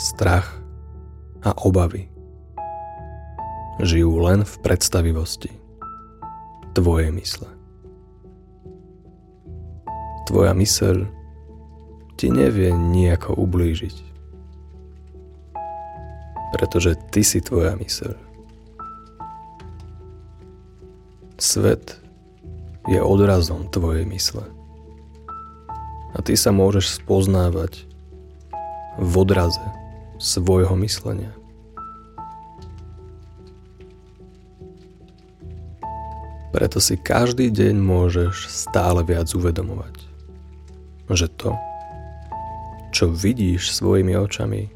strach a obavy žijú len v predstavivosti tvojej mysle. Tvoja myseľ ti nevie nejako ublížiť, pretože ty si tvoja myseľ. Svet je odrazom tvojej mysle. A ty sa môžeš spoznávať v odraze svojho myslenia. Preto si každý deň môžeš stále viac uvedomovať, že to, čo vidíš svojimi očami,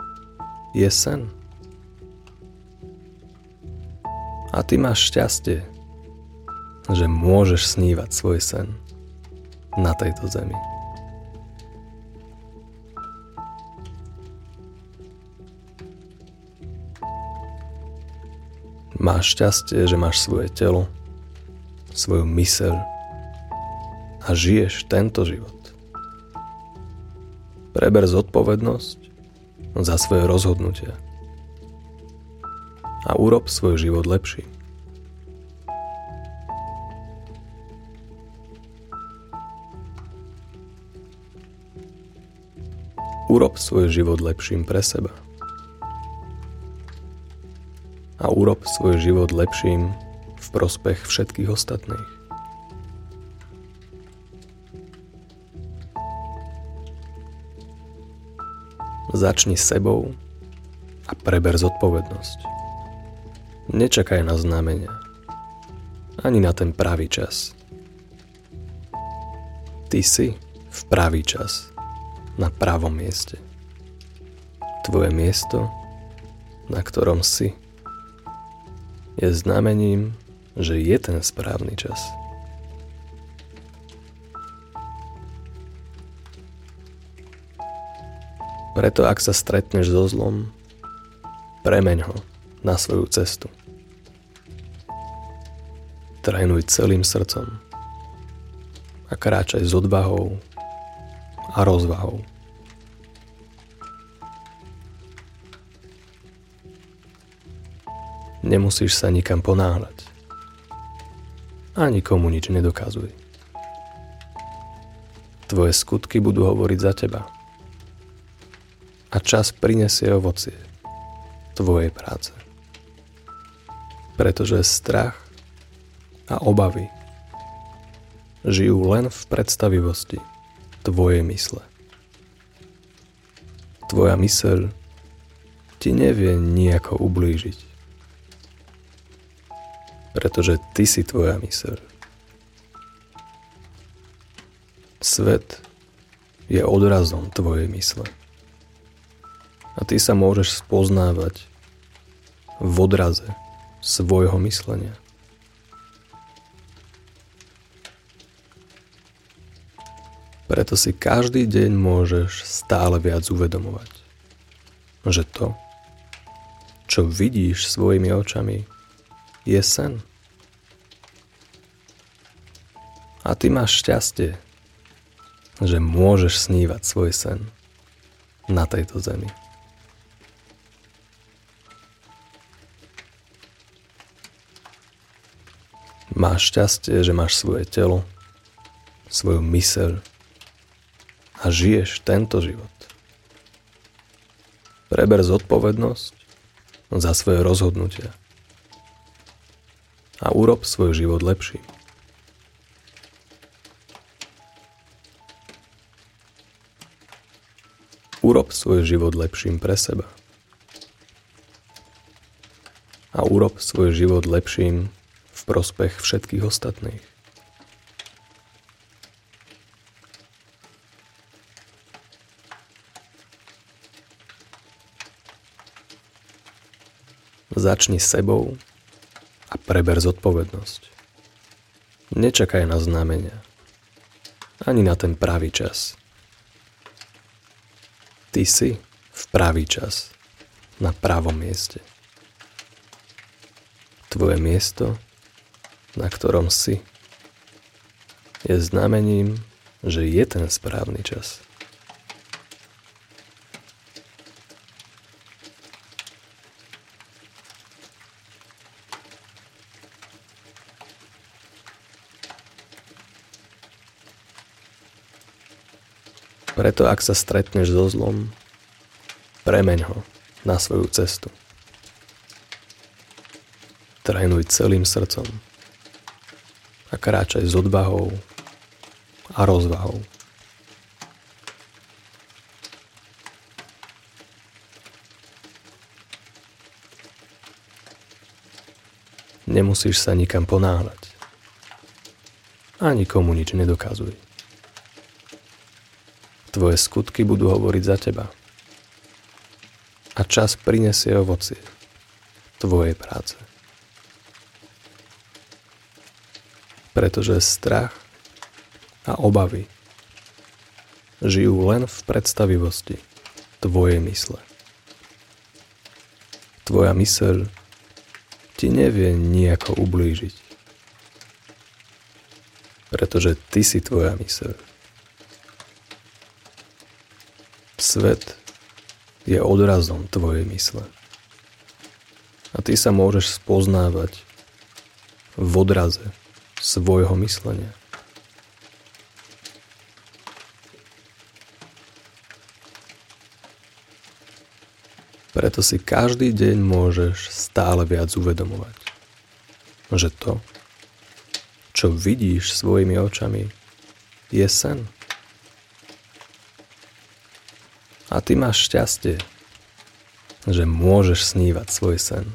je sen. A ty máš šťastie, že môžeš snívať svoj sen na tejto zemi. Máš šťastie, že máš svoje telo, svoju myseľ a žiješ tento život. Preber zodpovednosť za svoje rozhodnutia a urob svoj život lepší. Urob svoj život lepším pre seba. A urob svoj život lepším v prospech všetkých ostatných. Začni sebou a preber zodpovednosť. Nečakaj na znamenia, ani na ten pravý čas. Ty si v pravý čas, na pravom mieste. Tvoje miesto, na ktorom si je znamením, že je ten správny čas. Preto ak sa stretneš so zlom, premeň ho na svoju cestu. Trénuj celým srdcom a kráčaj s odvahou a rozvahou. Nemusíš sa nikam ponáhľať. A nikomu nič nedokazuj. Tvoje skutky budú hovoriť za teba. A čas prinesie ovocie tvojej práce. Pretože strach a obavy žijú len v predstavivosti tvojej mysle. Tvoja myseľ ti nevie nejako ublížiť pretože ty si tvoja myseľ. Svet je odrazom tvojej mysle. A ty sa môžeš spoznávať v odraze svojho myslenia. Preto si každý deň môžeš stále viac uvedomovať, že to, čo vidíš svojimi očami, je sen. A ty máš šťastie, že môžeš snívať svoj sen na tejto zemi. Máš šťastie, že máš svoje telo, svoju myseľ a žiješ tento život. Preber zodpovednosť za svoje rozhodnutia a urob svoj život lepší. Urob svoj život lepším pre seba. A urob svoj život lepším v prospech všetkých ostatných. Začni sebou preber zodpovednosť. Nečakaj na znamenia. Ani na ten pravý čas. Ty si v pravý čas. Na pravom mieste. Tvoje miesto, na ktorom si, je znamením, že je ten správny čas. Preto ak sa stretneš so zlom, premeň ho na svoju cestu. Trénuj celým srdcom a kráčaj s odvahou a rozvahou. Nemusíš sa nikam ponáhľať. Ani komu nič nedokazuj. Tvoje skutky budú hovoriť za teba. A čas prinesie ovocie tvojej práce. pretože strach a obavy žijú len v predstavivosti tvojej mysle. Tvoja myseľ ti nevie nejako ublížiť, pretože ty si tvoja myseľ. Svet je odrazom tvojej mysle. A ty sa môžeš spoznávať v odraze svojho myslenia. Preto si každý deň môžeš stále viac uvedomovať, že to, čo vidíš svojimi očami, je sen. A ty máš šťastie, že môžeš snívať svoj sen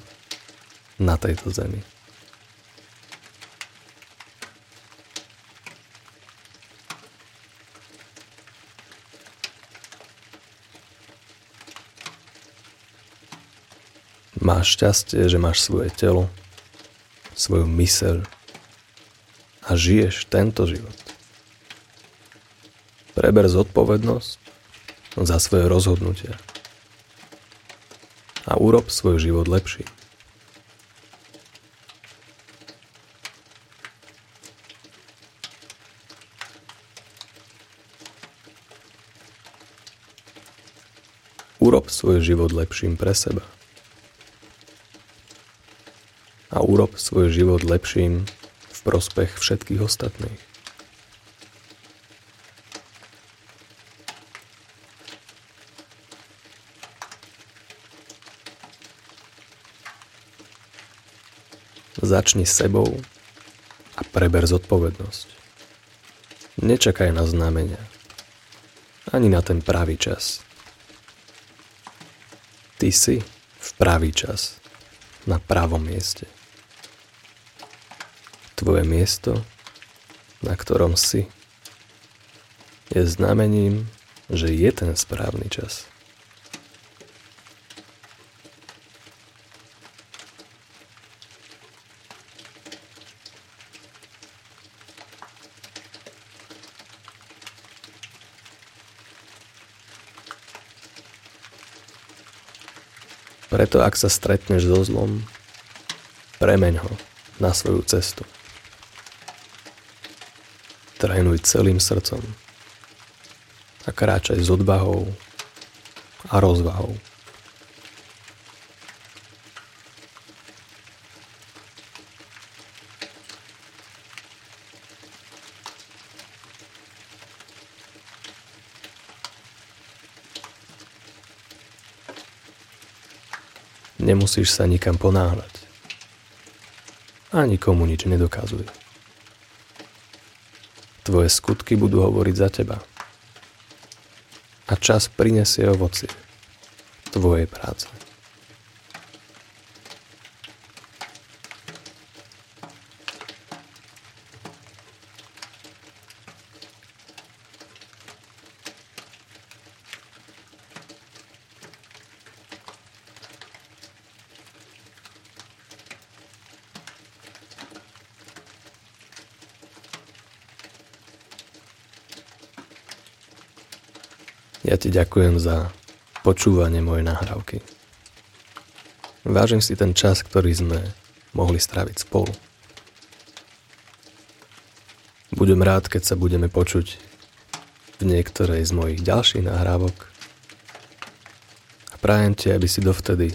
na tejto zemi. Máš šťastie, že máš svoje telo, svoju myseľ a žiješ tento život. Preber zodpovednosť za svoje rozhodnutia a urob svoj život lepší. Urob svoj život lepším pre seba a urob svoj život lepším v prospech všetkých ostatných. Začni s sebou a preber zodpovednosť. Nečakaj na znamenia, ani na ten pravý čas. Ty si v pravý čas, na pravom mieste. Tvoje miesto, na ktorom si, je znamením, že je ten správny čas. Preto ak sa stretneš so zlom, premeň ho na svoju cestu. Trénuj celým srdcom a kráčaj s odvahou a rozvahou. Nemusíš sa nikam ponáhľať. Ani komu nič nedokazuj. Tvoje skutky budú hovoriť za teba. A čas prinesie ovocie tvojej práce. Ja ti ďakujem za počúvanie mojej nahrávky. Vážim si ten čas, ktorý sme mohli stráviť spolu. Budem rád, keď sa budeme počuť v niektorej z mojich ďalších nahrávok a prajem ti, aby si dovtedy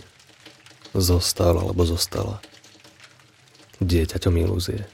zostal alebo zostala dieťaťom ilúzie.